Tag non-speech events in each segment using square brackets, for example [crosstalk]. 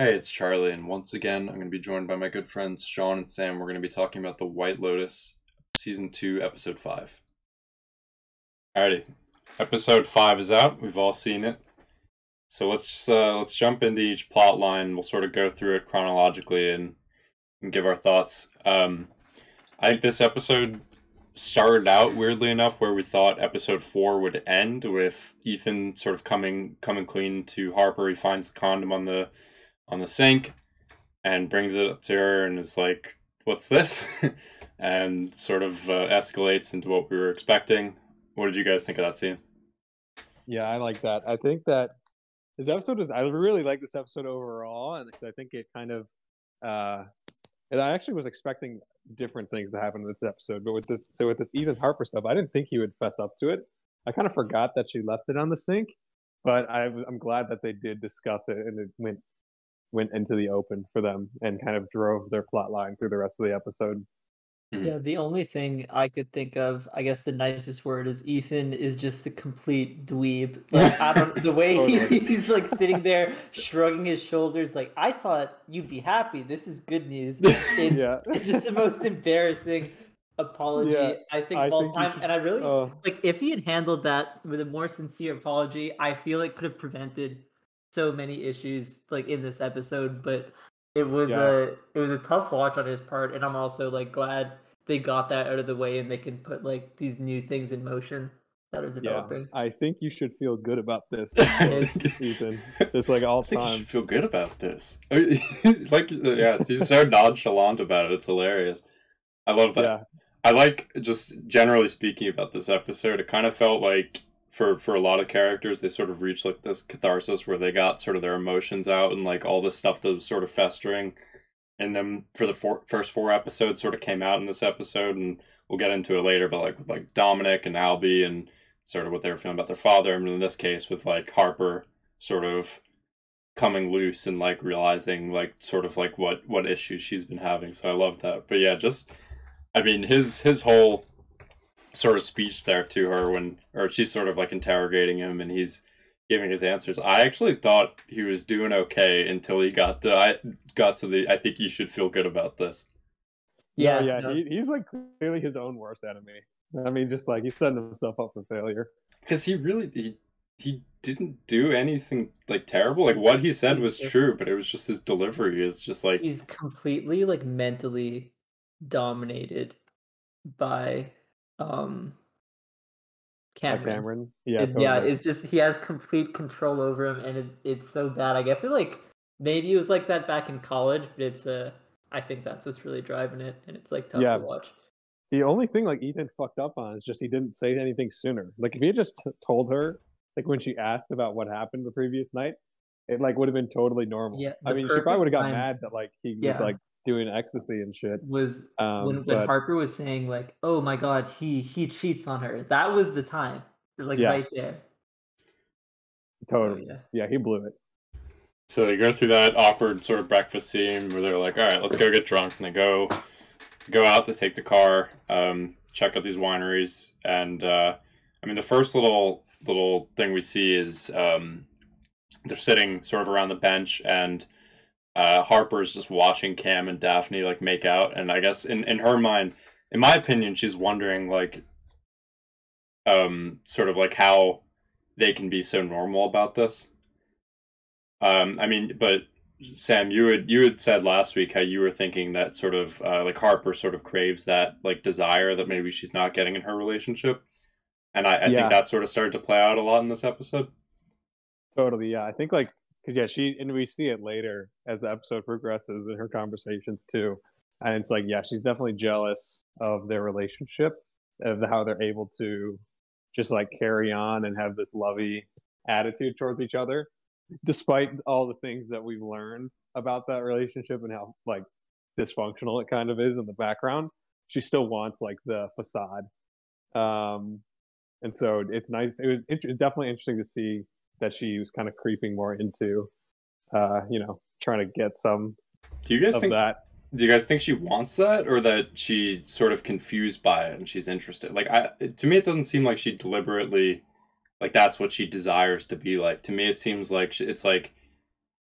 Hey, it's Charlie, and once again, I'm going to be joined by my good friends Sean and Sam. We're going to be talking about The White Lotus, Season 2, Episode 5. Alrighty, Episode 5 is out. We've all seen it. So let's uh, let's jump into each plot line. We'll sort of go through it chronologically and, and give our thoughts. Um, I think this episode started out weirdly enough where we thought episode four would end with Ethan sort of coming coming clean to Harper. He finds the condom on the on the sink and brings it up to her and is like, "What's this?" [laughs] and sort of uh, escalates into what we were expecting. What did you guys think of that scene? Yeah, I like that. I think that this episode is. I really like this episode overall, and I think it kind of. Uh, and I actually was expecting different things to happen in this episode, but with this, so with this Ethan Harper stuff, I didn't think he would fess up to it. I kind of forgot that she left it on the sink, but I, I'm glad that they did discuss it and it went went into the open for them and kind of drove their plot line through the rest of the episode. Mm-hmm. Yeah, the only thing I could think of, I guess the nicest word is Ethan is just a complete dweeb. Like I don't the way [laughs] totally. [laughs] he's like sitting there shrugging his shoulders like I thought you'd be happy. This is good news. [laughs] It's, yeah. it's just the most embarrassing apology yeah, I think of all time. Should, and I really uh, like if he had handled that with a more sincere apology, I feel it could have prevented so many issues like in this episode, but it was yeah. a it was a tough watch on his part, and I'm also like glad they got that out of the way and they can put like these new things in motion that are developing. Yeah, I think you should feel good about this, [laughs] [laughs] Ethan. Just like all time. feel good about this. [laughs] like, yeah, he's so nonchalant about it. It's hilarious. I love that. Yeah. I like just generally speaking about this episode. It kind of felt like for for a lot of characters they sort of reached like this catharsis where they got sort of their emotions out and like all the stuff that was sort of festering. And then for the four, first four episodes sort of came out in this episode and we'll get into it later but like with like dominic and albie and sort of what they were feeling about their father mean, in this case with like harper sort of coming loose and like realizing like sort of like what what issues she's been having. So i love that. But yeah just i mean his his whole sort of speech there to her when or she's sort of like interrogating him and he's giving his answers. I actually thought he was doing okay until he got to I got to the I think you should feel good about this. Yeah, yeah, no. he, he's like clearly his own worst enemy. I mean, just like he's setting himself up for failure. Because he really he he didn't do anything like terrible. Like what he said was true, but it was just his delivery is just like he's completely like mentally dominated by um Cameron. Cameron. Yeah, totally. yeah. It's just he has complete control over him, and it, it's so bad. I guess it like maybe it was like that back in college, but it's uh I think that's what's really driving it, and it's like tough yeah. to watch. The only thing like Ethan fucked up on is just he didn't say anything sooner. Like if he had just t- told her, like when she asked about what happened the previous night, it like would have been totally normal. Yeah, I mean, she probably would have got time. mad that like he yeah. was like doing ecstasy and shit. Was um, when, when but, Harper was saying like, "Oh my god, he he cheats on her." That was the time, like yeah. right there. Totally. So, yeah. yeah, he blew it. So they go through that awkward sort of breakfast scene where they're like, "All right, let's go get drunk," and they go go out. They take the car, um, check out these wineries, and uh, I mean, the first little little thing we see is um, they're sitting sort of around the bench and uh, Harper's just watching Cam and Daphne like make out, and I guess in in her mind, in my opinion, she's wondering like, um, sort of like how they can be so normal about this. Um, I mean, but Sam, you had you had said last week how you were thinking that sort of uh, like Harper sort of craves that like desire that maybe she's not getting in her relationship, and I, I yeah. think that sort of started to play out a lot in this episode. Totally, yeah. I think like because yeah, she and we see it later as the episode progresses in her conversations too, and it's like yeah, she's definitely jealous of their relationship, of how they're able to just like carry on and have this lovey attitude towards each other, despite all the things that we've learned about that relationship and how like dysfunctional it kind of is in the background. She still wants like the facade, um, and so it's nice. It was it, definitely interesting to see that she was kind of creeping more into, uh, you know, trying to get some. Do you guys think that? Do you guys think she wants that, or that she's sort of confused by it and she's interested? Like, I to me, it doesn't seem like she deliberately, like that's what she desires to be like. To me, it seems like she, it's like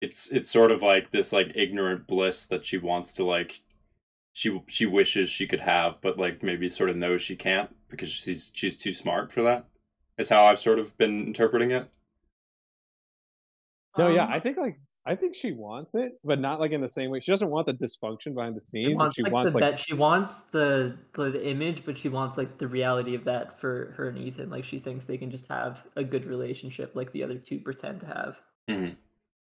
it's it's sort of like this like ignorant bliss that she wants to like she she wishes she could have, but like maybe sort of knows she can't because she's she's too smart for that. Is how I've sort of been interpreting it. No, um, yeah, I think like I think she wants it, but not like in the same way. She doesn't want the dysfunction behind the scenes. She wants, she like, wants the like bet. She wants the, the the image, but she wants like the reality of that for her and Ethan. Like she thinks they can just have a good relationship, like the other two pretend to have. Mm-hmm.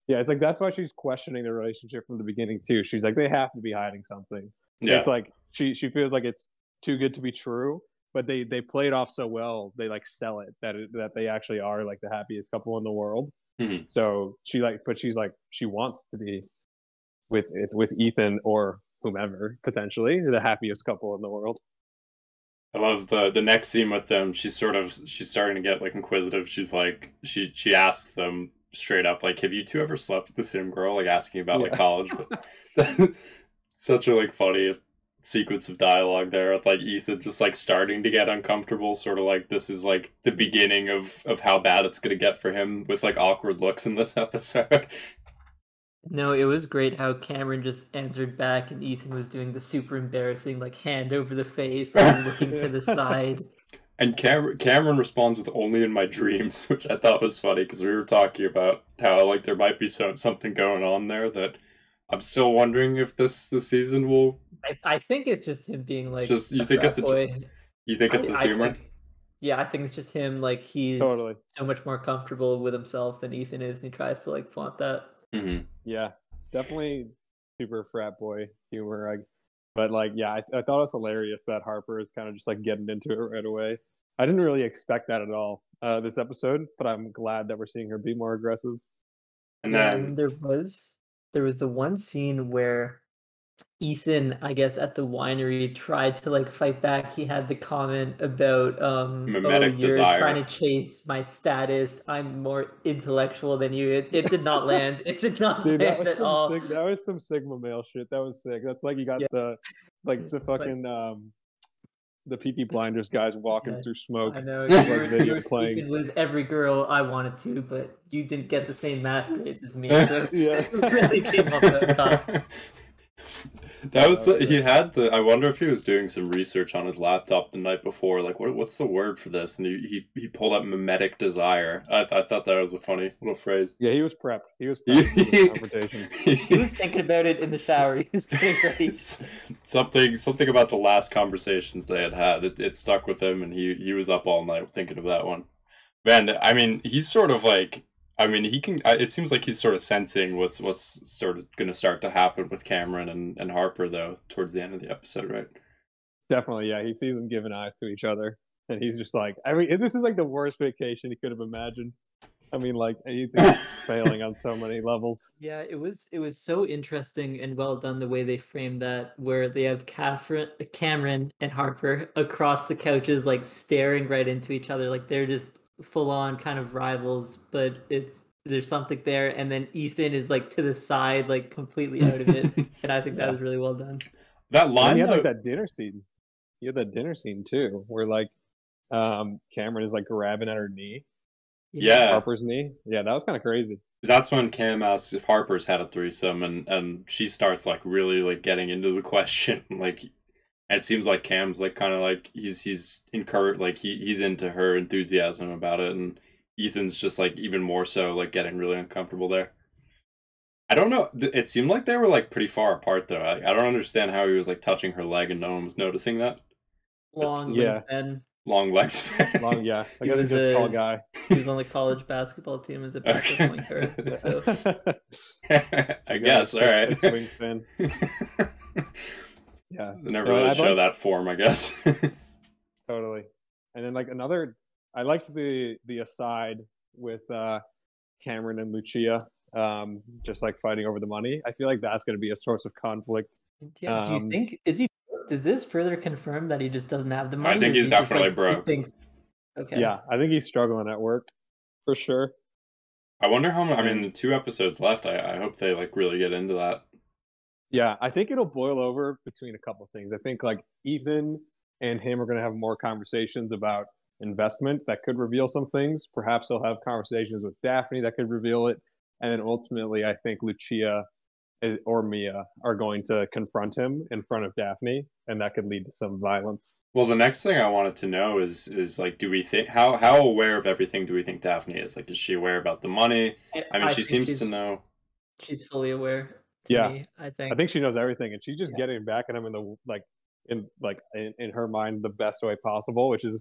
Yeah, it's like that's why she's questioning the relationship from the beginning too. She's like, they have to be hiding something. Yeah. It's like she she feels like it's too good to be true, but they they play it off so well. They like sell it that it, that they actually are like the happiest couple in the world. Mm-hmm. So she like, but she's like she wants to be with with Ethan or whomever potentially the happiest couple in the world. I love the the next scene with them. She's sort of she's starting to get like inquisitive. She's like she she asks them straight up like, "Have you two ever slept with the same girl?" Like asking about yeah. like college, but [laughs] [laughs] such a like funny sequence of dialogue there like ethan just like starting to get uncomfortable sort of like this is like the beginning of of how bad it's gonna get for him with like awkward looks in this [laughs] episode no it was great how cameron just answered back and ethan was doing the super embarrassing like hand over the face and looking to the [laughs] side and Cameron, Cameron responds with "only in my dreams," [laughs] which I thought was funny because we were talking about how like there might be some something going on there that I'm still wondering if this this season will. I, I think it's just him being like. Just you think it's boy. a. You think it's I, his humor? Think, yeah, I think it's just him. Like he's totally. so much more comfortable with himself than Ethan is, and he tries to like flaunt that. Mm-hmm. Yeah, definitely super frat boy humor. Like, but like, yeah, I, I thought it was hilarious that Harper is kind of just like getting into it right away. I didn't really expect that at all uh, this episode, but I'm glad that we're seeing her be more aggressive. And then and there was there was the one scene where Ethan, I guess, at the winery tried to like fight back. He had the comment about, um, Mimetic "Oh, you're desire. trying to chase my status. I'm more intellectual than you." It, it did not [laughs] land. It did not Dude, that land at all. that was some Sigma male shit. That was sick. That's like you got Yeah. the like the It's like- fucking um the Peaky Blinders guys walking Yeah. through smoke. I know Like you were, video you were playing. with every girl I wanted to, but you didn't get the same math grades as me. So [laughs] Yeah. [laughs] it really came up at the top. That was oh, that was he had the. I wonder if he was doing some research on his laptop the night before. Like, what what's the word for this? And he he, he pulled up mimetic desire. I, I thought that was a funny little phrase. Yeah, he was prepped. He was [laughs] prepped for this confrontation. He was thinking about it in the shower. He was getting [laughs] ready. something something about the last conversations they had had. It, it stuck with him, and he he was up all night thinking of that one. Man, I mean, he's sort of like. I mean, he can. It seems like he's sort of sensing what's what's sort of going to start to happen with Cameron and, and Harper, though, towards the end of the episode, right? Definitely, yeah. He sees them giving eyes to each other, and he's just like, I mean, this is like the worst vacation he could have imagined. I mean, like he's [laughs] failing on so many levels. Yeah, it was it was so interesting and well done the way they framed that, where they have Catherine, Cameron and Harper across the couches, like staring right into each other, like they're just full on kind of rivals, but it's there's something there, and then Ethan is like to the side, like completely out of it, [laughs] and I think that Yeah. was really well done. That line, he had like that dinner scene. You had that dinner scene too, where like um Cameron is like grabbing at her knee, Yeah. Harper's knee. Yeah, that was kind of crazy. that's when Cam asks if Harper's had a threesome, and and she starts like really like getting into the question. [laughs] Like, it seems like Cam's like kind of like he's he's encouraged, like he he's into her enthusiasm about it, and Ethan's just like even more so like getting really uncomfortable there. I don't know. It seemed like they were like pretty far apart though. I, I don't understand how he was like touching her leg and no one was noticing that Long Yeah. wingspan. long legs. span. Long, yeah. He Like I was was, a tall guy. He was on the college basketball team as a [laughs] Okay. point guard. So [laughs] [laughs] I guess. All Six- right. six wingspan. Yeah, They never really I'd show like- that form, I guess. [laughs] totally. And then like another, I liked the the aside with uh Cameron and Lucia, um, just like fighting over the money. I feel like that's going to be a source of conflict. Yeah, do you Um, think is he? Does this further confirm that he just doesn't have the money? I think or he's is he just, definitely like, broke. thinks- okay. Yeah, I think he's struggling at work for sure. I wonder how. Much, I mean, two episodes left. I, I hope they like really get into that. Yeah, I think it'll boil over between a couple of things. I think like Ethan and him are going to have more conversations about investment that could reveal some things. Perhaps they'll have conversations with Daphne that could reveal it. and then ultimately, I think Lucia eh, or Mia are going to confront him in front of Daphne, and that could lead to some violence. Well, the next thing I wanted to know is is like, do we think how how aware of everything do we think Daphne is? Like, is she aware about the money? I mean, I she seems to know. She's fully aware. Yeah, me, I think. I think she knows everything, and she's just yeah. getting back at him in the like in like in, in her mind the best way possible, which is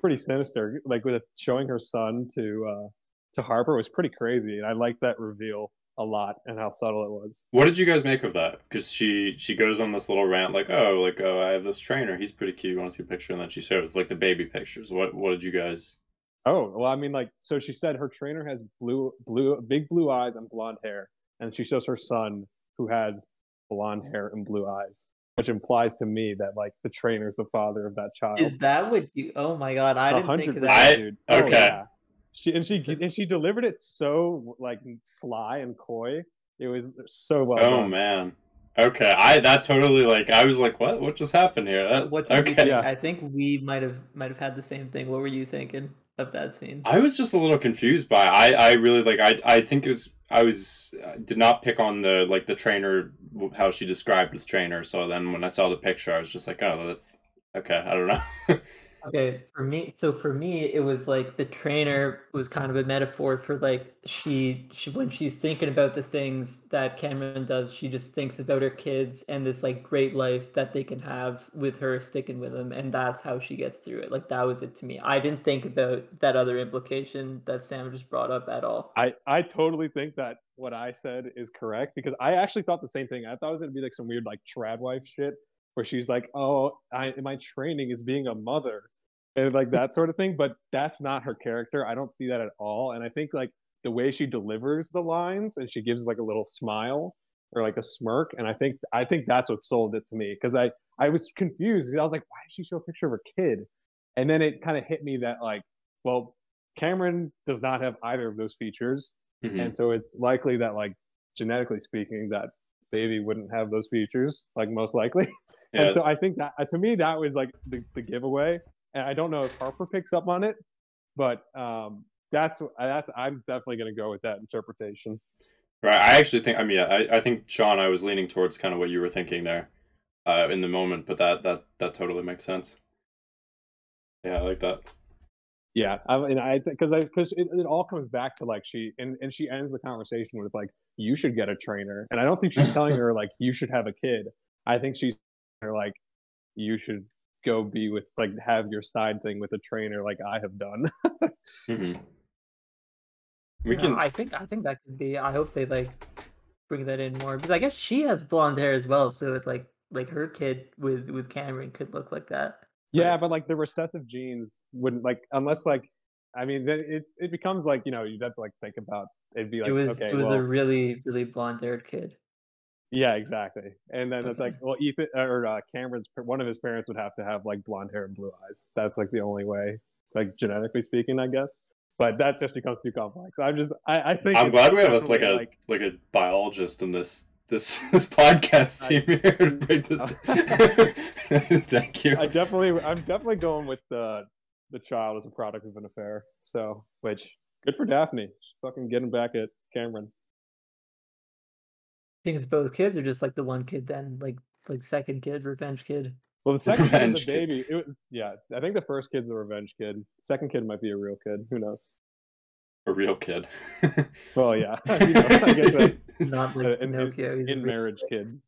pretty sinister. Like with showing her son to uh to Harper was pretty crazy, and I like that reveal a lot and how subtle it was. What did you guys make of that? Because she she goes on this little rant like, oh, like oh, I have this trainer, he's pretty cute. You want to see a picture? And then she shows like the baby pictures. What what did you guys? Oh well, I mean, like so she said her trainer has blue blue big blue eyes and blonde hair, and she shows her son who has blonde hair and blue eyes which implies to me that like the trainer's the father of that child. Is that what you? Oh my god, I didn't think of that. Dude. Oh, okay. Oh, yeah. She and she so, and she delivered it so like sly and coy. It was so well. Oh done. man. Okay, I that totally like I was like, what? What just happened here? That, what? okay, yeah. I think we might have might have had the same thing. What were you thinking of that scene? I was just a little confused by. I I really like. I I think it was I was uh, did not pick on the like the trainer how she described the trainer. So then when I saw the picture, I was just like, oh, okay, I don't know. [laughs] Okay, for me, so for me, it was like the trainer was kind of a metaphor for like she, she when she's thinking about the things that Cameron does, she just thinks about her kids and this like great life that they can have with her sticking with them, and that's how she gets through it. Like that was it to me. I didn't think about that other implication that Sam just brought up at all. I I totally think that what I said is correct because I actually thought the same thing. I thought it was gonna be like some weird like trad wife shit where she's like, "Oh, I my training is being a mother," and like that sort of thing. But that's not her character. I don't see that at all. And I think like the way she delivers the lines and she gives like a little smile or like a smirk, and I think I think that's what sold it to me because I I was confused. I was like, "Why did she show a picture of her kid?" And then it kind of hit me that like, well, Cameron does not have either of those features, mm-hmm. and so it's likely that like genetically speaking that baby wouldn't have those features like most likely [laughs] yeah. and so I think that to me that was like the, the giveaway. And I don't know if Harper picks up on it, but um, that's that's I'm definitely going to go with that interpretation. Right. I actually think. I mean, I I think Sean, I was leaning towards kind of what you were thinking there, uh, in the moment, but that that that totally makes sense. Yeah, I like that. Yeah, I mean, I because I because it, it all comes back to like she and and she ends the conversation with like you should get a trainer, and I don't think she's telling [laughs] her like you should have a kid. I think she's or like you should go be with like have your side thing with a trainer like I have done. [laughs] mm-hmm. We can. I think I think that could be. I hope they like bring that in more because I guess she has blonde hair as well. So it's like like her kid with with Cameron could look like that. Yeah, but like the recessive genes wouldn't like unless like I mean then it it becomes like you know you'd have to like think about it'd be like it was okay, it was well, a really really blonde haired kid. Yeah, exactly. And then okay. it's like, well, Ethan or uh, Cameron's one of his parents would have to have like blonde hair and blue eyes. That's like the only way, like genetically speaking, I guess. But that just becomes too complex. I'm just, I, I think. I'm glad we have us like a like, like a biologist in this this [laughs] this podcast team here to break this. [laughs] [laughs] Thank you. I definitely, I'm definitely going with the the child as a product of an affair. So, which good for Daphne. She's fucking getting back at Cameron think it's both kids or just like the one kid then like like second kid revenge kid? Well the [laughs] second kid is the baby it, yeah i think the first kid's the revenge kid. Second kid might be a real kid who knows? A real kid. [laughs] Well yeah [laughs] you know, i guess a, not like an in, in marriage kid.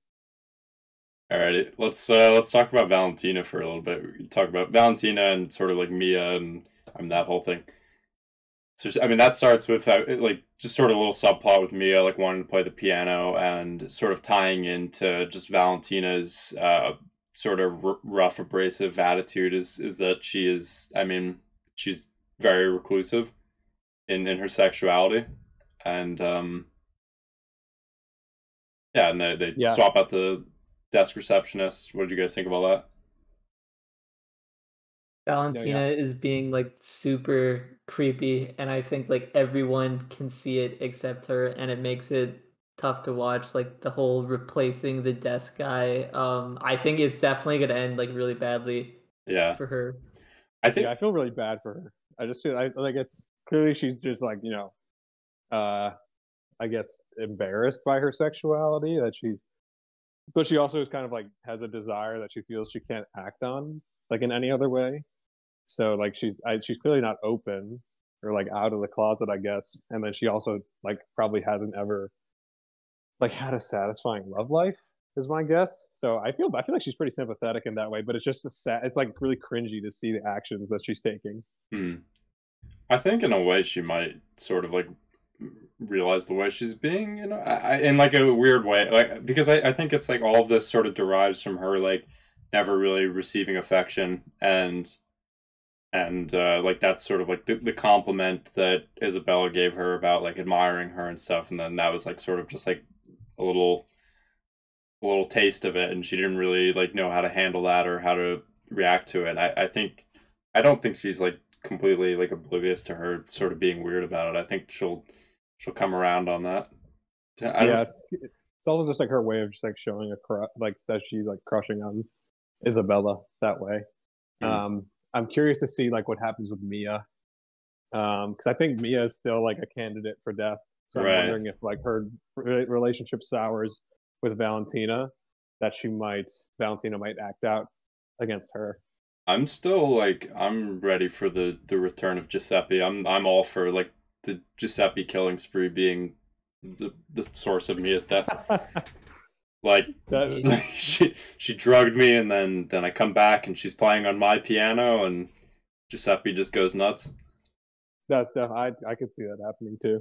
all right let's uh let's talk about valentina for a little bit. We talk about valentina and sort of like mia and i mean that whole thing so I mean that starts with uh, like just sort of a little subplot with Mia like wanting to play the piano and sort of tying into just Valentina's uh, sort of r- rough abrasive attitude is is that she is I mean she's very reclusive in in her sexuality. And um yeah and they, they yeah. swap out the desk receptionist. What did you guys think about that Valentina yeah. is being like super creepy, and I think like everyone can see it except her, and it makes it tough to watch. Like the whole replacing the desk guy. Um, I think it's definitely gonna end like really badly. Yeah, for her. I think yeah, I feel really bad for her. I just feel I, like it's clearly she's just like you know, uh, I guess, embarrassed by her sexuality. That she's, but she also is kind of like has a desire that she feels she can't act on, like in any other way. So like she's I, she's clearly not open or like out of the closet, I guess. And then she also like probably hasn't ever like had a satisfying love life is my guess. So I feel I feel like she's pretty sympathetic in that way, but it's just a sad. It's like really cringy to see the actions that she's taking. Hmm. I think in a way she might sort of like realize the way she's being, you know, I, in like a weird way, like because I, I think it's like all of this sort of derives from her like never really receiving affection and and uh, like that's sort of like the, the compliment that Isabella gave her about like admiring her and stuff, and then that was like sort of just like a little a little taste of it, and she didn't really like know how to handle that or how to react to it. I, I think I don't think she's like completely like oblivious to her sort of being weird about it. I think she'll she'll come around on that. I yeah, it's, it's, also just like her way of just like showing a crush, like that she's like crushing on Isabella that way. Mm. Um, I'm curious to see like what happens with Mia, um, because I think Mia is still like a candidate for death. So I'm wondering if like her relationship sours with Valentina, that she might Valentina might act out against her. I'm still like I'm ready for the the return of Giuseppe. I'm I'm all for like the Giuseppe killing spree being the the source of Mia's death. [laughs] like is... [laughs] she she drugged me and then then I come back and she's playing on my piano and Giuseppe just goes nuts. That's definitely I I could see that happening too.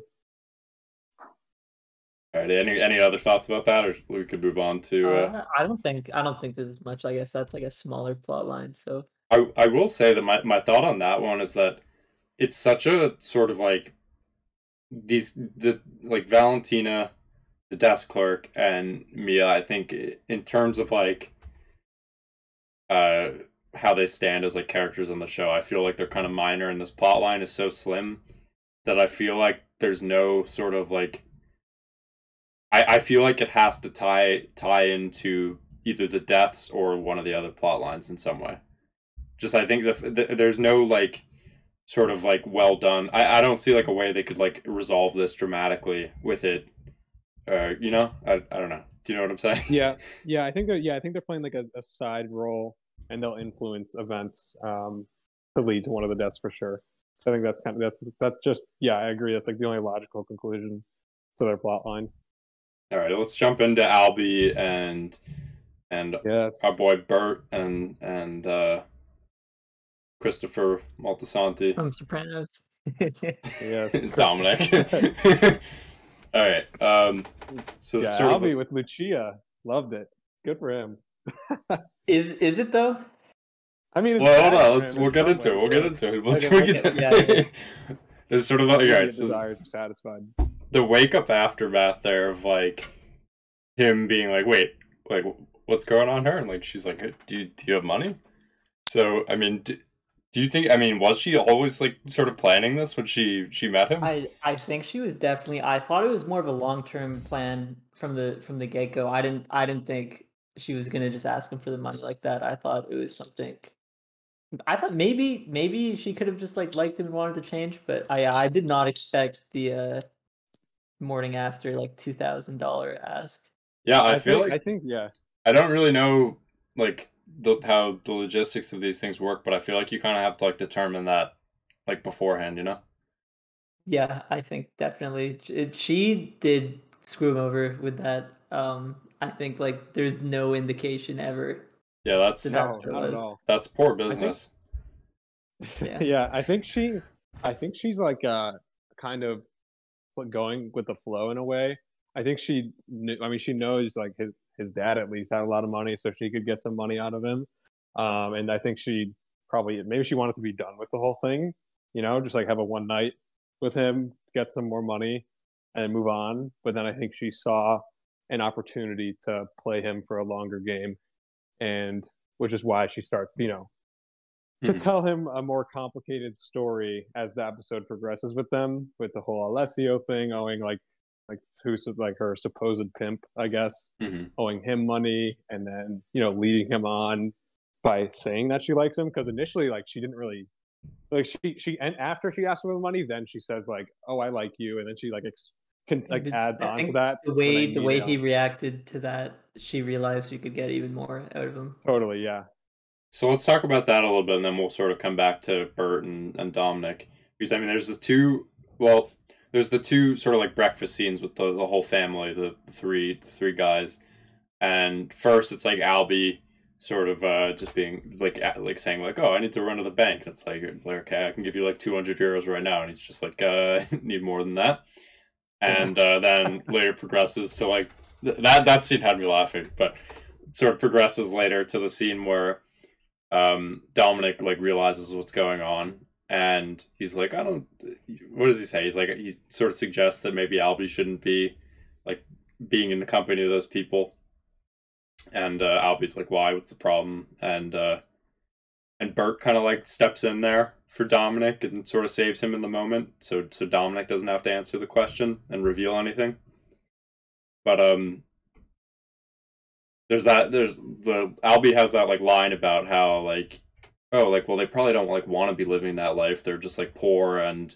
All right. Any any other thoughts about that, or we could move on to? Uh... Uh, I don't think I don't think there's much. I guess that's like a smaller plot line. So I I will say that my my thought on that one is that it's such a sort of like these the like Valentina, the desk clerk, and Mia. I think in terms of like uh how they stand as like characters on the show, I feel like they're kind of minor, and this plot line is so slim that I feel like there's no sort of like I, I feel like it has to tie tie into either the deaths or one of the other plot lines in some way. Just I think the, the there's no like sort of like well done. I, I don't see like a way they could like resolve this dramatically with it. Uh, you know, I, I don't know. Do you know what I'm saying? Yeah, [laughs] yeah. I think that yeah, I think they're playing like a, a side role, and they'll influence events um, to lead to one of the deaths for sure. So I think that's kind of that's that's just yeah, I agree. That's like the only logical conclusion to their plot line. All right, let's jump into Albie and and yes. our boy Bert and and uh, Christopher Moltisanti from Sopranos. [laughs] yes, [laughs] Dominic. All right. Um, so yeah, Albie of... with Lucia loved it. Good for him. [laughs] is is it though? I mean, well, hold on. Let's we'll get into it. We'll get into it. Let's okay, get into yeah, It's [laughs] sort of like yeah, it's desires are satisfied the wake up aftermath there of like him being like, wait, like what's going on here? And like she's like, do you, do you have money? So I mean, do, do you think? I mean, was she always like sort of planning this when she she met him? I I think she was definitely. I thought it was more of a long term plan from the from the get go. I didn't I didn't think she was gonna just ask him for the money like that. I thought it was something. I thought maybe maybe she could have just like liked him and wanted to change, but I I did not expect the uh morning after like two thousand dollar ask. Yeah, I, I feel think, like I think yeah. I don't really know like the how the logistics of these things work, but I feel like you kind of have to like determine that like beforehand, you know. Yeah, I think definitely it, she did screw him over with that. Um, I think like there's no indication ever. Yeah, that's no, not at all. That's poor business. Think, [laughs] yeah. yeah, I think she, I think she's like uh kind of going with the flow in a way. I think she knew, I mean, she knows like his, his dad at least had a lot of money, so she could get some money out of him. Um, and I think she probably, maybe she wanted to be done with the whole thing, you know, just like have a one night with him, get some more money and move on. But then I think she saw an opportunity to play him for a longer game. And which is why she starts, you know, to mm-hmm. tell him a more complicated story as the episode progresses with them, with the whole Alessio thing, owing like like who's like her supposed pimp, I guess, mm-hmm. owing him money, and then you know leading him on by saying that she likes him because initially like she didn't really like she she and after she asked for the money, then she says like, "Oh, I like you," and then she like ex- can, like adds on to that. The way the way he reacted to that, she realized she could get even more out of him. Totally, yeah. So let's talk about that a little bit, and then we'll sort of come back to Bert and, and Dominic because I mean, there's the two. Well, there's the two sort of like breakfast scenes with the, the whole family, the, three the three guys, and first it's like Albie sort of uh, just being like like saying like oh I need to run to the bank. It's like, like okay I can give you like 200 euros right now. And he's just like uh [laughs] need more than that. And uh, then later progresses to like th- that that scene had me laughing but sort of progresses later to the scene where um Dominic like realizes what's going on and he's like I don't what does he say he's like he sort of suggests that maybe Albie shouldn't be like being in the company of those people and uh, Albie's like, "Why? What's the problem?" And uh, and Bert kind of like steps in there for Dominic and sort of saves him in the moment, so so Dominic doesn't have to answer the question and reveal anything. But um, there's that. There's the Albie has that like line about how like, oh, like well they probably don't like want to be living that life. They're just like poor and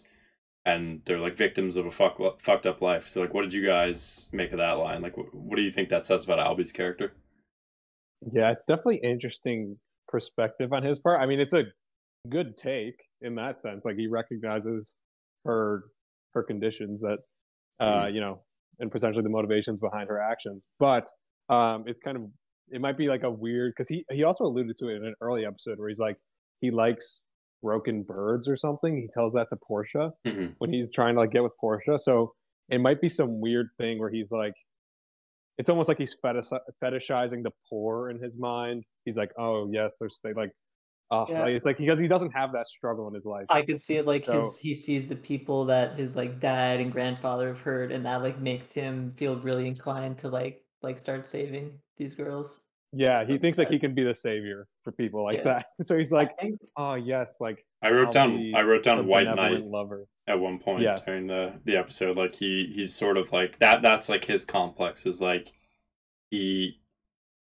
and they're like victims of a fuck, fucked up life. So like, what did you guys make of that line? Like, what, what do you think that says about Albie's character? Yeah, it's definitely interesting perspective on his part. I mean, it's a good take in that sense. Like he recognizes her her conditions that uh, mm. you know, and potentially the motivations behind her actions. But um it's kind of it might be like a weird because he he also alluded to it in an early episode where he's like he likes broken birds or something. He tells that to Portia mm-hmm. when he's trying to like get with Portia. So it might be some weird thing where he's like it's almost like he's fetish- fetishizing the poor in his mind. He's like, oh yes, there's they like, uh, yeah. like, it's like because he doesn't have that struggle in his life. I can see it like so, his he sees the people that his like dad and grandfather have hurt, and that like makes him feel really inclined to like like start saving these girls. Yeah, he thinks like he can be the savior for people like yeah. that. [laughs] So he's like, oh yes, like I wrote I'll down I wrote down White Knight lover at one point yes. during the the episode. Like he he's sort of like that. That's like his complex is like he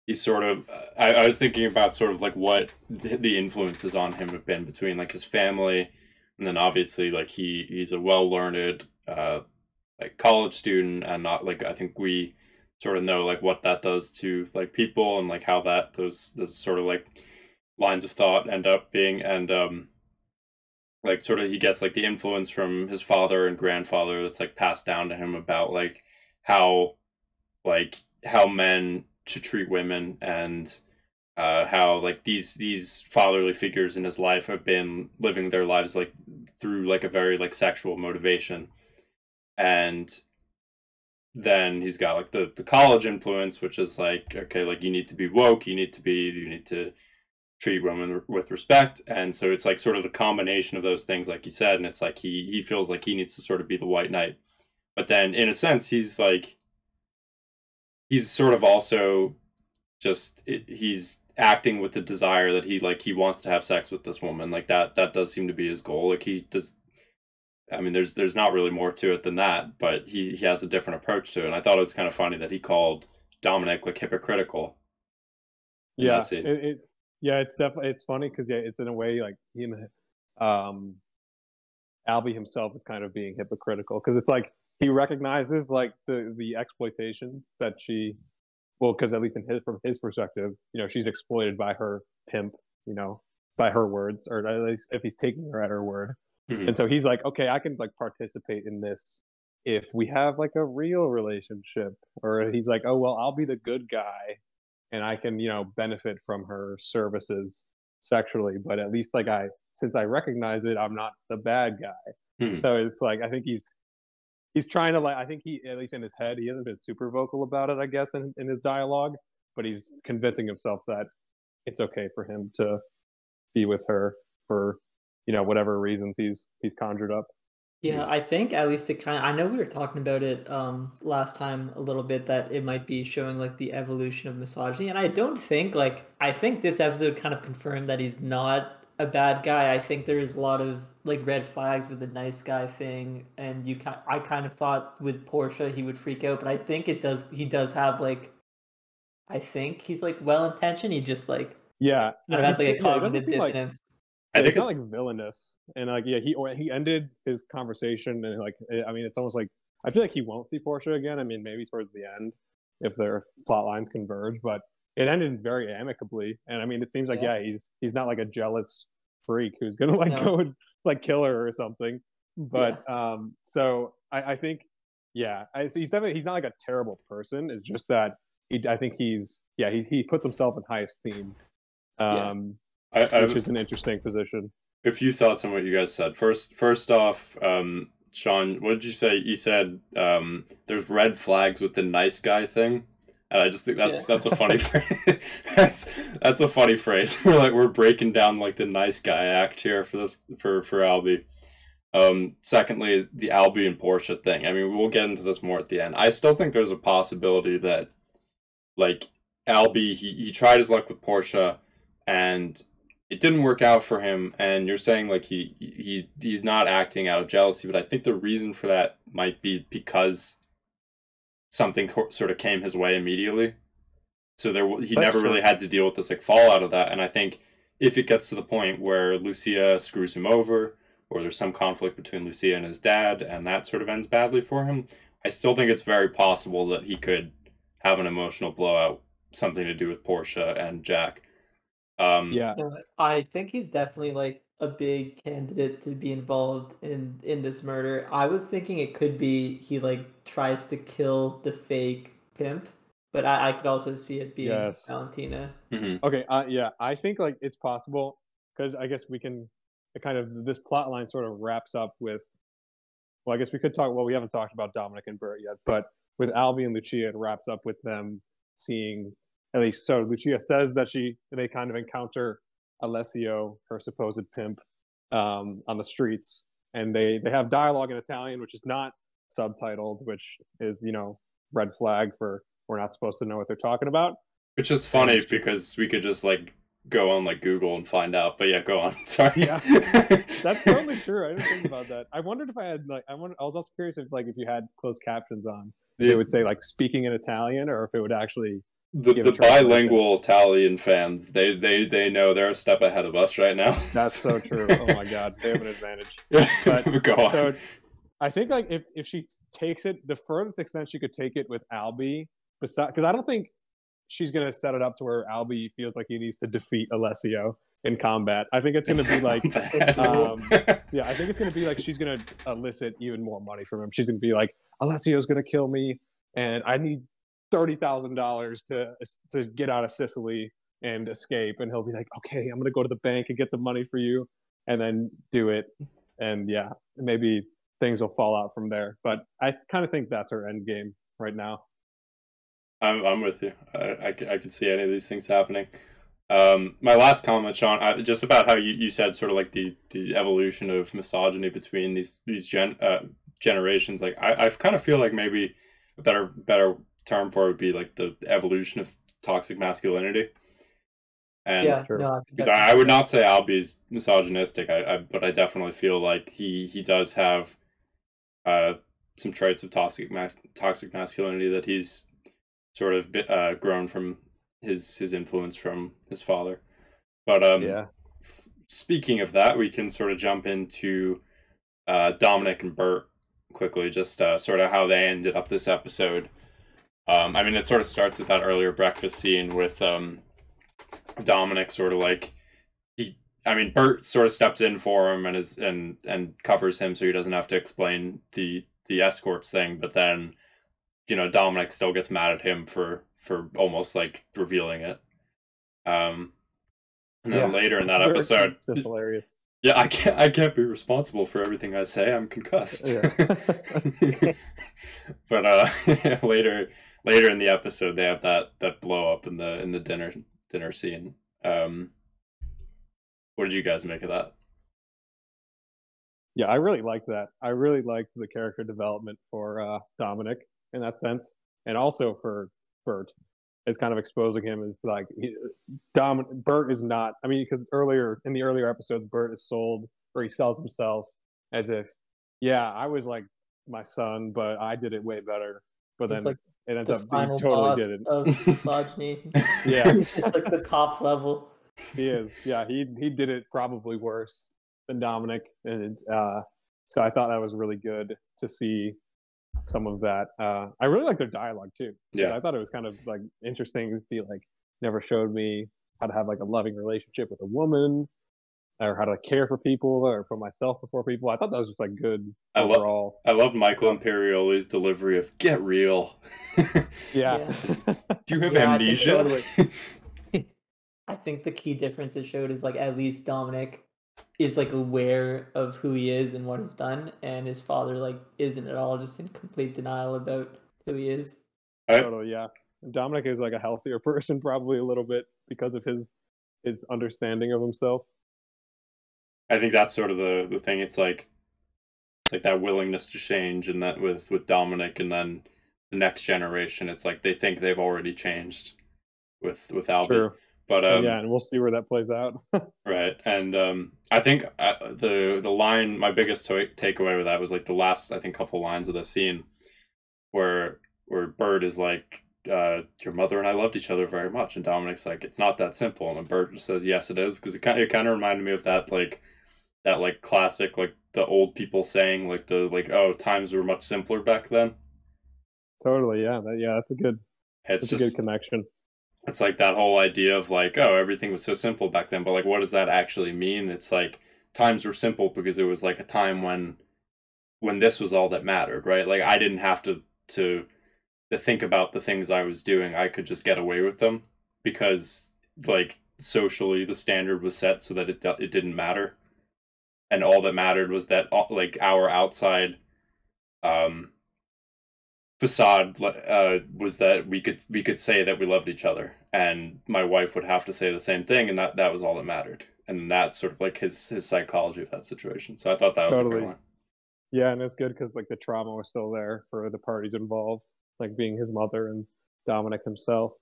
he's sort of. I, I was thinking about sort of like what the, the influences on him have been between like his family, and then obviously like he he's a well learned uh like college student, and not like I think we sort of know like what that does to like people and like how that those those sort of like lines of thought end up being and um like sort of he gets like the influence from his father and grandfather that's like passed down to him about like how like how men should treat women and uh, how like these these fatherly figures in his life have been living their lives like through like a very like sexual motivation. And then he's got like the the college influence which is like okay like you need to be woke you need to be you need to treat women with respect. And so it's like sort of the combination of those things like you said and it's like he he feels like he needs to sort of be the white knight. But then in a sense he's like he's sort of also just it, he's acting with the desire that he like he wants to have sex with this woman. Like that that does seem to be his goal. Like he does I mean, there's there's not really more to it than that, but he, he has a different approach to it. And I thought it was kind of funny that he called Dominic like hypocritical. Yeah, it, it, yeah, it's definitely it's funny because yeah, it's in a way like he and um, Albie himself is kind of being hypocritical because it's like he recognizes like the the exploitation that she, well, because at least in his from his perspective, you know, she's exploited by her pimp, you know, by her words, or at least if he's taking her at her word. Mm-hmm. And so he's like, okay, I can like participate in this if we have like a real relationship. Or he's like, oh well, I'll be the good guy and I can, you know, benefit from her services sexually, but at least like I since I recognize it, I'm not the bad guy. Hmm. So it's like I think he's he's trying to like I think he at least in his head he hasn't been super vocal about it, I guess, in, in his dialogue, but he's convincing himself that it's okay for him to be with her for, you know, whatever reasons he's he's conjured up. Yeah, I think at least it kind of, I know we were talking about it um last time a little bit that it might be showing like the evolution of misogyny and I don't think like I think this episode kind of confirmed that he's not a bad guy. I think there's a lot of like red flags with the nice guy thing and you kind I kind of thought with Portia he would freak out, but I think it does he does have like I think he's like well intentioned. He just like yeah, yeah has like a cognitive dissonance. I think it's not like villainous, and like yeah, he he ended his conversation and like I mean, it's almost like I feel like he won't see Portia again. I mean, maybe towards the end if their plot lines converge, but it ended very amicably. And I mean, it seems like yeah, yeah he's he's not like a jealous freak who's gonna like no. go and like kill her or something. But yeah. um, so I, I think yeah, I, so he's definitely he's not like a terrible person. It's just that he, I think he's yeah he he puts himself in high esteem, um, yeah. I, which is an interesting position. A few thoughts on what you guys said. First, first off, um, Sean, what did you say? You said um, there's red flags with the nice guy thing. And I just think that's yeah. that's a funny phrase. [laughs] [laughs] that's that's a funny phrase. [laughs] we're like we're breaking down like the nice guy act here for this for for Albie. Um, secondly, the Albie and Portia thing. I mean, we'll get into this more at the end. I still think there's a possibility that, like, Albie, he, he tried his luck with Portia, and it didn't work out for him. And you're saying like he he he's not acting out of jealousy, but I think the reason for that might be because something sort of came his way immediately. So there he That's never true. really had to deal with this like fallout of that. And I think if it gets to the point where Lucia screws him over or there's some conflict between Lucia and his dad, and that sort of ends badly for him, I still think it's very possible that he could have an emotional blowout, something to do with Portia and Jack. Um, yeah, I think he's definitely like a big candidate to be involved in in this murder. I was thinking it could be he like tries to kill the fake pimp, but I, I could also see it being yes. Valentina. Mm-hmm. Okay, uh, yeah, I think like it's possible because I guess we can kind of this plot line sort of wraps up with well i guess we could talk well we haven't talked about dominic and Bert yet but with albie and lucia it wraps up with them seeing at least so lucia says that she they kind of encounter alessio her supposed pimp um, on the streets and they they have dialogue in italian which is not subtitled which is you know red flag for we're not supposed to know what they're talking about which is funny because we could just like go on like Google and find out. But yeah, go on. [laughs] Sorry. Yeah, that's totally [laughs] true. I didn't think about that. I wondered if I had like I wonder. I was also curious if like if you had closed captions on, yeah. it would say like speaking in Italian, or if it would actually. The, the bilingual Italian fans, they, they they know they're a step ahead of us right now. [laughs] That's so true. Oh my god, they have an advantage. [laughs] But, [laughs] go on. So, I think like if, if she takes it, the furthest extent she could take it with Albie, besides because I don't think she's going to set it up to where Albie feels like he needs to defeat Alessio in combat. I think it's going to be like, um, yeah, I think it's going to be like she's going to elicit even more money from him. She's going to be like, Alessio's going to kill me, and I need thirty thousand dollars to to get out of Sicily and escape. And he'll be like, okay, I'm to go to the bank and get the money for you, and then do it. And yeah, maybe things will fall out from there. But I kind of think that's her end game right now. I'm, I'm with you. I, I, I can see any of these things happening. Um, my last comment, Sean, I, just about how you, you said sort of like the, the evolution of misogyny between these these gen uh, generations. Like I, I kind of feel like maybe a better better term for it would be like the evolution of toxic masculinity. And yeah, no, because I, I, would not say Albie's misogynistic, I, I, but I definitely feel like he he does have uh, some traits of toxic mas- toxic masculinity that he's sort of bit, uh, grown from his his influence from his father. But um, yeah. F- speaking of that, we can sort of jump into uh, Dominic and Bert quickly, just uh, sort of how they ended up this episode. Um, I mean, it sort of starts with that earlier breakfast scene with um, Dominic, sort of like he. I mean, Bert sort of steps in for him and is and and covers him, so he doesn't have to explain the the escorts thing. But then you know Dominic still gets mad at him for for almost like revealing it. Um, and then yeah. later in that episode, [laughs] hilarious. Yeah, I can't. I can't be responsible for everything I say. I'm concussed. Yeah. [laughs] but uh, [laughs] later, later in the episode, they have that that blow up in the in the dinner dinner scene. Um, what did you guys make of that? Yeah, I really liked that. I really liked the character development for uh, Dominic in that sense, and also for Bert. it's kind of exposing him as like he, Dom. Bert is not. I mean, because earlier in the earlier episodes, Bert is sold or he sells himself as if, yeah, I was like my son, but I did it way better. But then like it ends the up being totally did it. Of [laughs] misogyny. yeah, [laughs] he's just like the top level. He is. Yeah, he he did it probably worse than Dominic, and uh, so I thought that was really good to see some of that. Uh, I really like their dialogue too. Yeah, I thought it was kind of like interesting to be like never showed me how to have like a loving relationship with a woman or how to care for people or for myself before people. I thought that was just like good I overall. Love, I love Michael Imperioli's delivery of "Get real." [laughs] yeah. Do you have yeah, amnesia? I think, [laughs] I think the key difference it showed is like at least Dominic is like aware of who he is and what he's done, and his father like isn't at all, just in complete denial about who he is. I, totally, yeah. Dominic is like a healthier [laughs] person, probably a little bit because of his his understanding of himself. I think that's sort of the the thing. It's like it's like that willingness to change, and that with with Dominic, and then the next generation, it's like they think they've already changed with with Albie. True. But um, yeah, and we'll see where that plays out. [laughs] right, and um, I think uh, the the line, my biggest to- takeaway with that was like the last, I think, couple lines of the scene, where where Bert is like, uh, "Your mother and I loved each other very much," and Dominic's like, "It's not that simple," and Bert just says, "Yes, it is," because it kind it kind of reminded me of that like that like classic like the old people saying like the like oh times were much simpler back then. Totally, yeah, that, yeah, that's a good. It's just, a good connection it's like that whole idea of like oh everything was so simple back then but like what does that actually mean it's like times were simple because it was like a time when when this was all that mattered right like i didn't have to to to think about the things i was doing i could just get away with them because like socially the standard was set so that it it didn't matter and all that mattered was that uh, like our outside um facade uh, was that we could we could say that we loved each other, and my wife would have to say the same thing, and that that was all that mattered, and that's sort of like his his psychology of that situation. So I thought that was totally. a great one. Yeah, and it's good because like the trauma was still there for the parties involved, like being his mother and Dominic himself.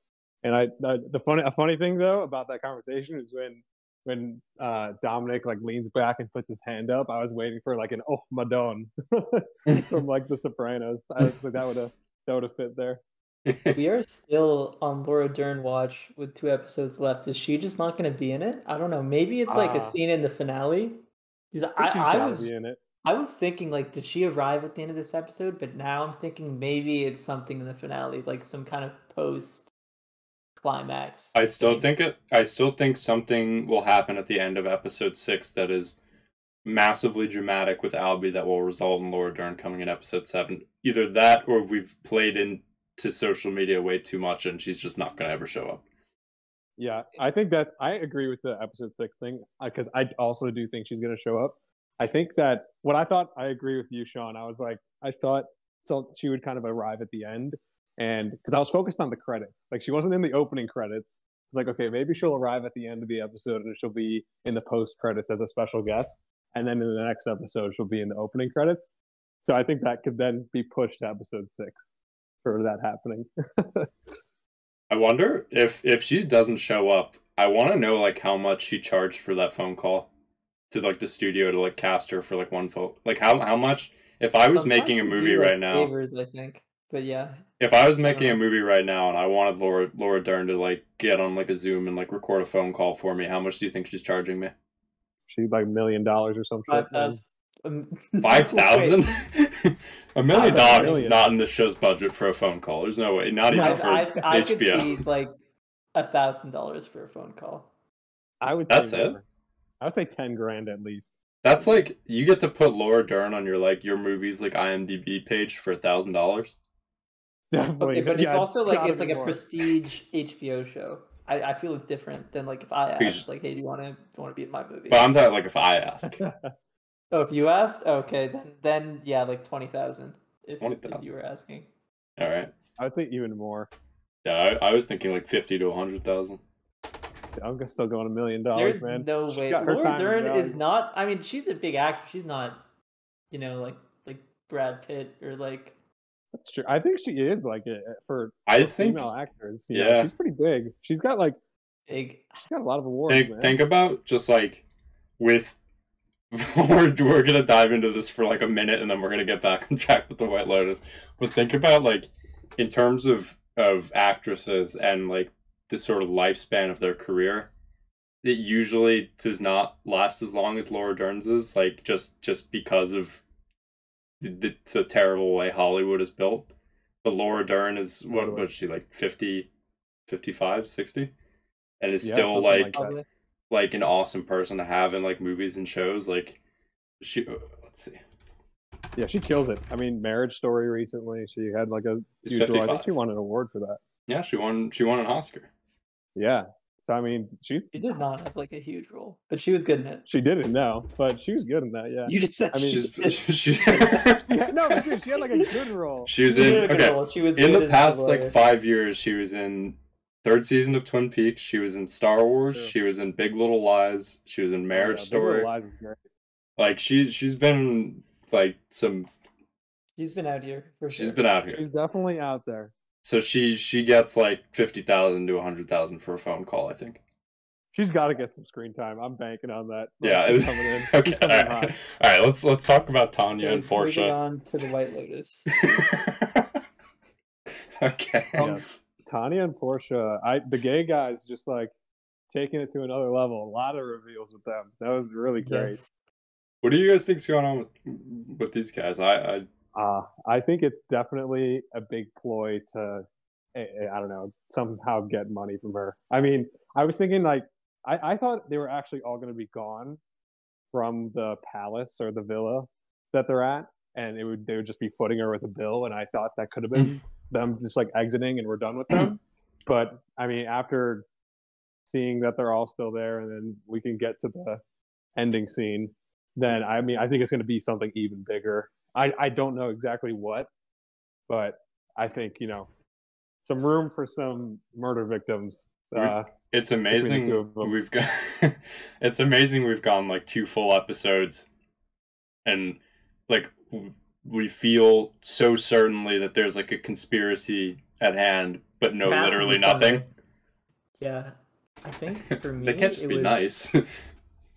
And I, I the funny a funny thing though about that conversation is when when uh, Dominic like leans back and puts his hand up, I was waiting for like an oh Madon [laughs] from like The Sopranos. I was like that would have that would have fit there. [laughs] we are still on Laura Dern watch with two episodes left. Is she just not going to be in it? I don't know. Maybe it's like uh, a scene in the finale. Because I, I, I was I was thinking like, did she arrive at the end of this episode? But now I'm thinking maybe it's something in the finale, like some kind of post climax. I still think it. I still think something will happen at the end of episode six that is massively dramatic with Albie that will result in Laura Dern coming in episode seven. Either that, or we've played into social media way too much, and she's just not going to ever show up. Yeah, I think that I agree with the episode six thing uh, because I also do think she's going to show up. I think that what I thought, I agree with you, Sean. I was like, I thought so she would kind of arrive at the end and because I was focused on the credits, like she wasn't in the opening credits. It's like okay, maybe she'll arrive at the end of the episode and she'll be in the post credits as a special guest, and then in the next episode she'll be in the opening credits. So I think that could then be pushed to episode six for that happening. [laughs] I wonder if if she doesn't show up, I want to know like how much she charged for that phone call to like the studio to like cast her for like one phone. Like how how much? If I was making a movie right now, favors, I think. But yeah. If I was making a movie right now and I wanted Laura Laura Dern to like get on like a Zoom and like record a phone call for me, how much do you think she's charging me? She's like a million dollars or something. Five thousand. Um, [laughs] Five [laughs] thousand? [laughs] a million dollars is not in the show's budget for a phone call. There's no way. Not even I, for I, I, HBO. could see like a thousand dollars for a phone call. I would. That's it. I would say ten grand at least. That's like you get to put Laura Dern on your like your movie's like IMDb page for a thousand dollars. Definitely. Okay, but yeah, it's also like it's like a prestige HBO show. I, I feel it's different than like if I ask like, hey, do you want to want to be in my movie? But I'm talking like if I ask. [laughs] oh, if you asked, okay, then then yeah, like twenty thousand. If, 20, if you were asking. All right. I would say even more. Yeah, I, I was thinking like fifty to a hundred thousand. I'm still going a million dollars, man. No way. Laura Dern is not. I mean, she's a big actor. She's not, you know, like like Brad Pitt or like that's true. I think she is like it for, I think female actors. Yeah, know, she's pretty big. She's got like big. She's got a lot of awards. Think, think about just like with. [laughs] we're, we're gonna dive into this for like a minute and then we're gonna get back on track with the White Lotus. But think about like in terms of of actresses and like the sort of lifespan of their career it usually does not last as long as Laura Dern's is, like just just because of the, the terrible way Hollywood is built. But Laura Dern is what was she like 50, 55, 60? and is yeah, still like like, like, an awesome person to have in like movies and shows. Like she, uh, let's see. Yeah, she kills it. I mean, Marriage Story recently, she had like a huge. I think she won an award for that. Yeah, she won. She won an Oscar. Yeah, so I mean, she she did not have like a huge role, but she was good in it. She didn't know, but she was good in that. Yeah. You just said. I mean, she's, [laughs] she, [laughs] yeah, no, but dude, she had like a good role. [laughs] She was in. Okay. Role. She was in the past like five years. She was in third season of Twin Peaks. She was in Star Wars. She was in Big Little Lies. She was in Marriage oh, yeah, Story. Lies. Like she's she's been like some. She's been out here. For she's sure. been out here. She's definitely out there. So she she gets like fifty thousand to a hundred thousand for a phone call. I think. She's got to get some screen time. I'm banking on that. Yeah, she's coming in. [laughs] okay. All right. [laughs] All right, let's let's talk about Tanya and Portia. on to the White Lotus. [laughs] okay. Um, Tanya and Portia, I the gay guys just like taking it to another level. A lot of reveals with them. That was really great. Yes. What do you guys think's going on with, with these guys? I I uh, I think it's definitely a big ploy to I don't know somehow get money from her. I mean, I was thinking like I, I thought they were actually all going to be gone from the palace or the villa that they're at, and it would they would just be footing her with a bill, and I thought that could have been mm-hmm them just like exiting and we're done with them. [clears throat] but I mean, after seeing that they're all still there and then we can get to the ending scene, then I mean, I think it's going to be something even bigger. I, I don't know exactly what, but I think, you know, some room for some murder victims. Uh, [laughs] it's amazing we've got it's amazing we've gone like two full episodes and like we feel so certainly that there's like a conspiracy at hand, but no, literally nothing. Yeah, I think for [laughs] me, they can't just be was... nice. [laughs]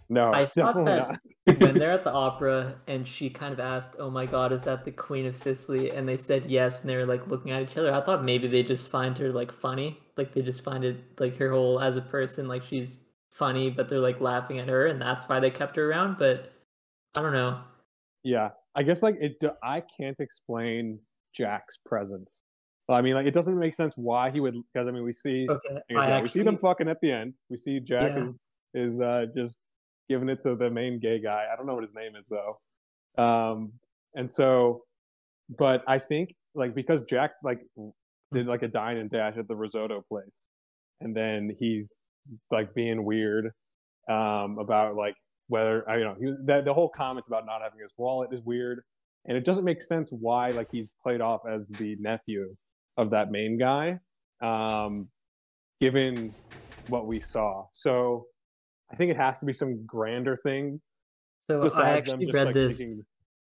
no, I [laughs] thought that when they're at [laughs] the opera and she kind of asked, "Oh my God, is that the Queen of Sicily?" and they said yes, and they were like looking at each other. I thought maybe they just find her like funny, like they just find it like her whole as a person, like she's funny, but they're like laughing at her, and that's why they kept her around. But I don't know. Yeah, I guess like it. I can't explain Jack's presence. I mean, like it doesn't make sense why he would. Because I mean, we see, okay, actually, we see them fucking at the end. We see Jack yeah. is is uh, just giving it to the main gay guy. I don't know what his name is though. Um, and so, but I think like because Jack like did like a dine and dash at the risotto place, and then he's like being weird um, about like whether I you know he, that the whole comment about not having his wallet is weird, and it doesn't make sense why like he's played off as the nephew of that main guy, um, given what we saw. So I think it has to be some grander thing. So I actually read like, this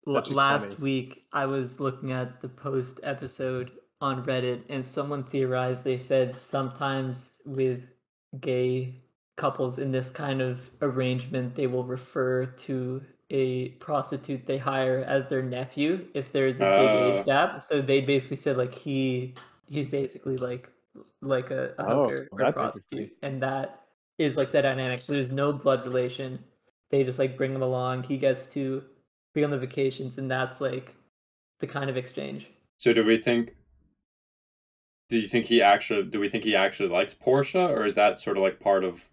last funny. week. I was looking at the post episode on Reddit, and someone theorized. They said sometimes with gay couples in this kind of arrangement, they will refer to a prostitute they hire as their nephew if there's a big uh, age gap. So they basically said like he he's basically like like a, a oh, hooker or a prostitute, and that is like the dynamic. There's no blood relation. They just like bring him along. He gets to be on the vacations, and that's like the kind of exchange. So do we think? Do you think he actually? Do we think he actually likes Portia, or is that sort of like part of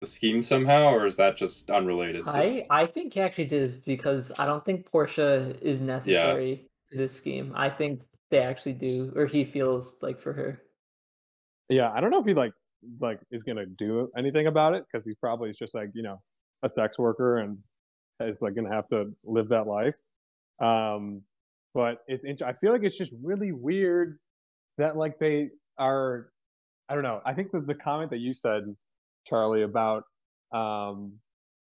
the scheme somehow, or is that just unrelated? To... I I think he actually did because I don't think Portia is necessary yeah. to this scheme. I think they actually do, or he feels like for her. Yeah, I don't know if he like like is gonna do anything about it because he's probably just like you know a sex worker and is like gonna have to live that life. Um, but it's I feel like it's just really weird that like they are. I don't know. I think that the comment that you said Charlie about um,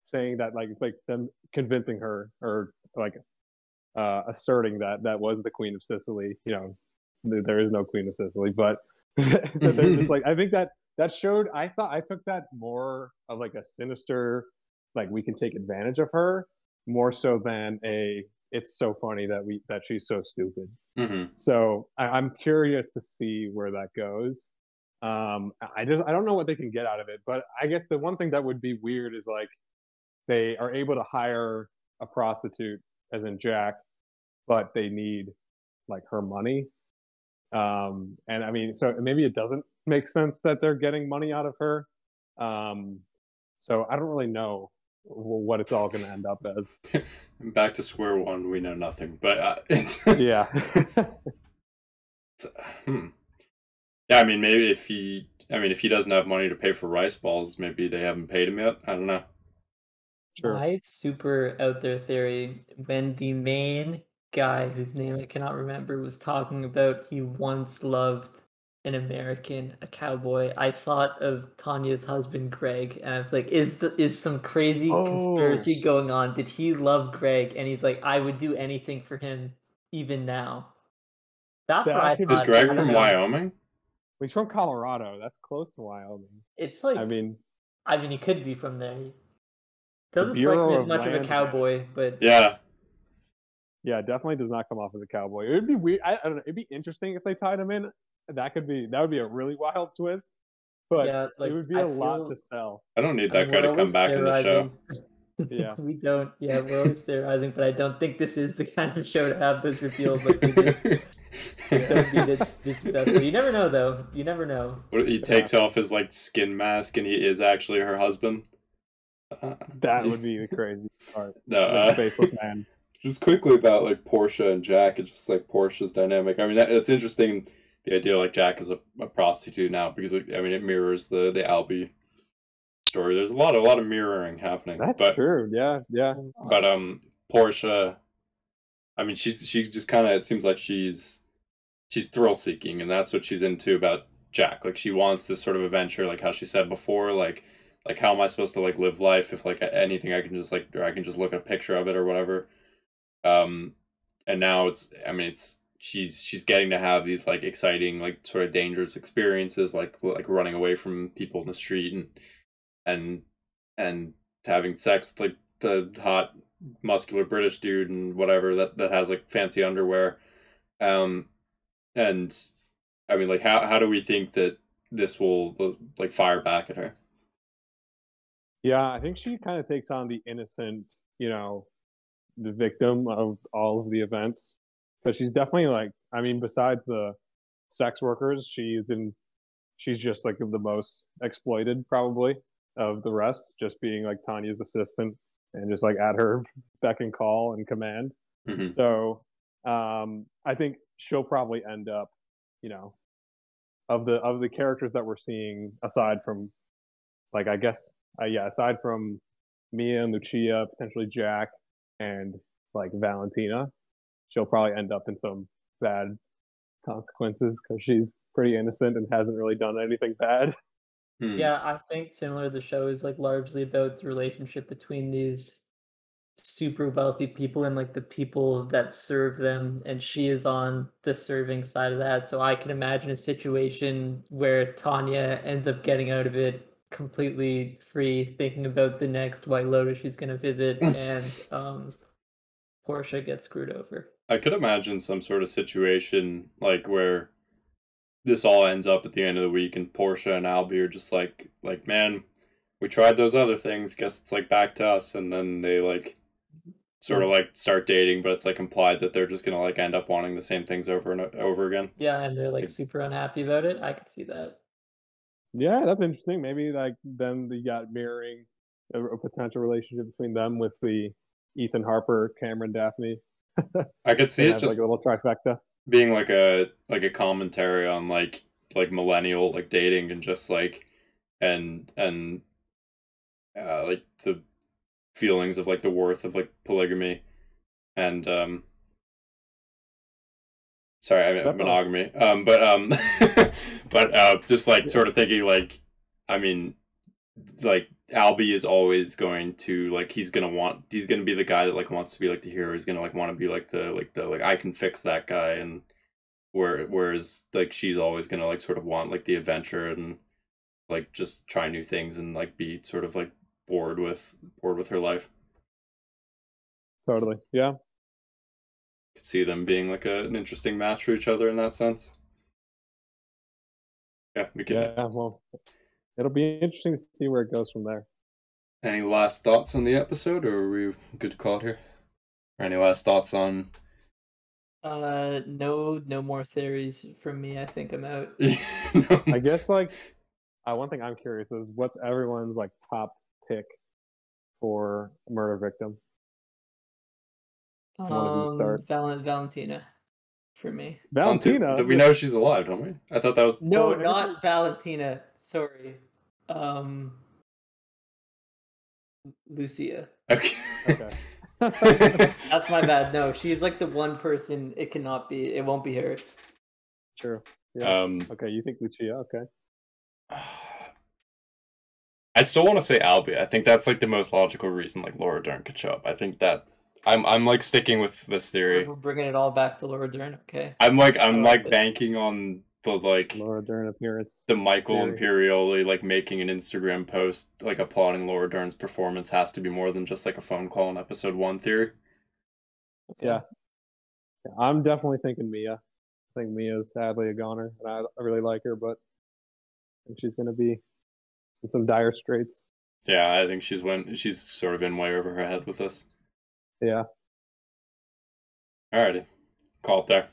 saying that like like them convincing her or like uh, asserting that that was the Queen of Sicily. You know, there is no Queen of Sicily, but [laughs] they're just like I think that that showed. I thought I took that more of like a sinister, like we can take advantage of her more so than a. It's so funny that we that she's so stupid. Mm-hmm. So I, I'm curious to see where that goes. Um, I just I don't know what they can get out of it, but I guess the one thing that would be weird is like they are able to hire a prostitute, as in Jack, but they need like her money. Um, and I mean, so maybe it doesn't make sense that they're getting money out of her. Um, so I don't really know what it's all going to end up as. [laughs] Back to square one, we know nothing. But uh, [laughs] yeah, [laughs] hmm. yeah. I mean, maybe if he, I mean, if he doesn't have money to pay for rice balls, maybe they haven't paid him yet. I don't know. Sure. My super out there theory when the main guy whose name I cannot remember was talking about he once loved an American, a cowboy. I thought of Tanya's husband Greg, and I was like, "Is the is some crazy oh. conspiracy going on? Did he love Greg?" And he's like, "I would do anything for him, even now." That's that what I thought. Is Greg from Wyoming? He's from Colorado. That's close to Wyoming. It's like I mean, I mean, he could be from there. He doesn't strike me as much of a cowboy, but yeah, yeah, definitely does not come off as a cowboy. It would be weird. I, I don't know. It'd be interesting if they tied him in that could be that would be a really wild twist. But yeah, like, it would be a lot to sell. I don't need that guy to come back in the show. [laughs] yeah, we don't. Yeah, we're always theorizing, but I don't think this is the kind of show to have those reveals. Like we just [laughs] don't be this, this successful. You never know, though. You never know. He takes off his like skin mask, and he is actually her husband. Uh, that would be the crazy part. [laughs] No, uh, faceless man. Just quickly about like Portia and Jack, and just like Portia's dynamic. I mean, it's interesting the idea like Jack is a, a prostitute now because I mean it mirrors the the Albie story. There's a lot a lot of mirroring happening. That's but, true. Yeah, yeah. But um, Portia, I mean, she's she's just kind of it seems like she's she's thrill seeking, and that's what she's into about Jack. Like she wants this sort of adventure, like how she said before, like like how am I supposed to like live life if like anything I can just like or I can just look at a picture of it or whatever. Um, and now it's I mean it's she's she's getting to have these like exciting like sort of dangerous experiences like like running away from people in the street and and and having sex with like the hot muscular british dude and whatever that that has like fancy underwear. Um and i mean like how how do we think that this will like fire back at her? Yeah i think she kind of takes on the innocent you know the victim of all of the events because she's definitely like I mean, besides the sex workers, she's in she's just like the most exploited probably of the rest, just being like Tanya's assistant and just like at her beck and call and command. Mm-hmm. So um I think she'll probably end up, you know, of the of the characters that we're seeing aside from like I guess uh, yeah, aside from Mia and Lucia, potentially Jack and like Valentina, she'll probably end up in some bad consequences because she's pretty innocent and hasn't really done anything bad. Hmm. Yeah, I think similar. The show is like largely about the relationship between these super wealthy people and like the people that serve them, and she is on the serving side of that. So I can imagine a situation where Tanya ends up getting out of it completely free, thinking about the next White Lotus she's going to visit, [laughs] and um, Portia gets screwed over. I could imagine some sort of situation like where this all ends up at the end of the week and Portia and Albie are just like like man, we tried those other things, guess it's like back to us and then they like sort of mm. like start dating, but it's like implied that they're just gonna like end up wanting the same things over and over again. Yeah, and they're like, like super unhappy about it. I could see that. Yeah, that's interesting. Maybe like then you got mirroring a, a potential relationship between them with the Ethan Harper, Cameron Daphne. I could see it just like a little trifecta being like a like a commentary on like like millennial like dating and just like and and uh like the feelings of like the worth of like polygamy and um sorry i mean monogamy um but um [laughs] but uh just like sort of thinking like i mean like Albie is always going to like he's gonna want he's gonna be the guy that like wants to be like the hero. He's gonna like want to be like the like the like I can fix that guy and where whereas like she's always gonna like sort of want like the adventure and like just try new things and like be sort of like bored with bored with her life. Totally. Yeah. Could see them being like a, an interesting match for each other in that sense. Yeah, we can. Yeah, well, it'll be interesting to see where it goes from there. Any last thoughts on the episode, or are we good to call it here? Or any last thoughts on Uh, no, no more theories from me. I think I'm out. [laughs] no. I guess like, uh, one thing I'm curious is what's everyone's like top pick for murder victim? Um, Val- Valentina, for me. Valentina. Do we know she's alive? Don't we? I thought that was no, not Valentina. Sorry, um, Lucia. Okay. Okay. [laughs] That's my bad. No, she's like the one person it cannot be. It won't be her. True. Yeah. Um. Okay, you think Lucia? Okay. I still want to say Albie. I think that's like the most logical reason like Laura Dern could show up. I think that I'm I'm like sticking with this theory. We're bringing it all back to Laura Dern. Okay. I'm like I'm like, like banking on the like Laura Dern appearance. The Michael theory. Imperioli like making an Instagram post like applauding Laura Dern's performance has to be more than just like a phone call in episode one theory. Yeah. yeah. I'm definitely thinking Mia. I think Mia is sadly a goner, and I, I really like her, but I think she's gonna be in some dire straits. Yeah, I think she's went. She's sort of in way over her head with this. Yeah. Alrighty, call it there.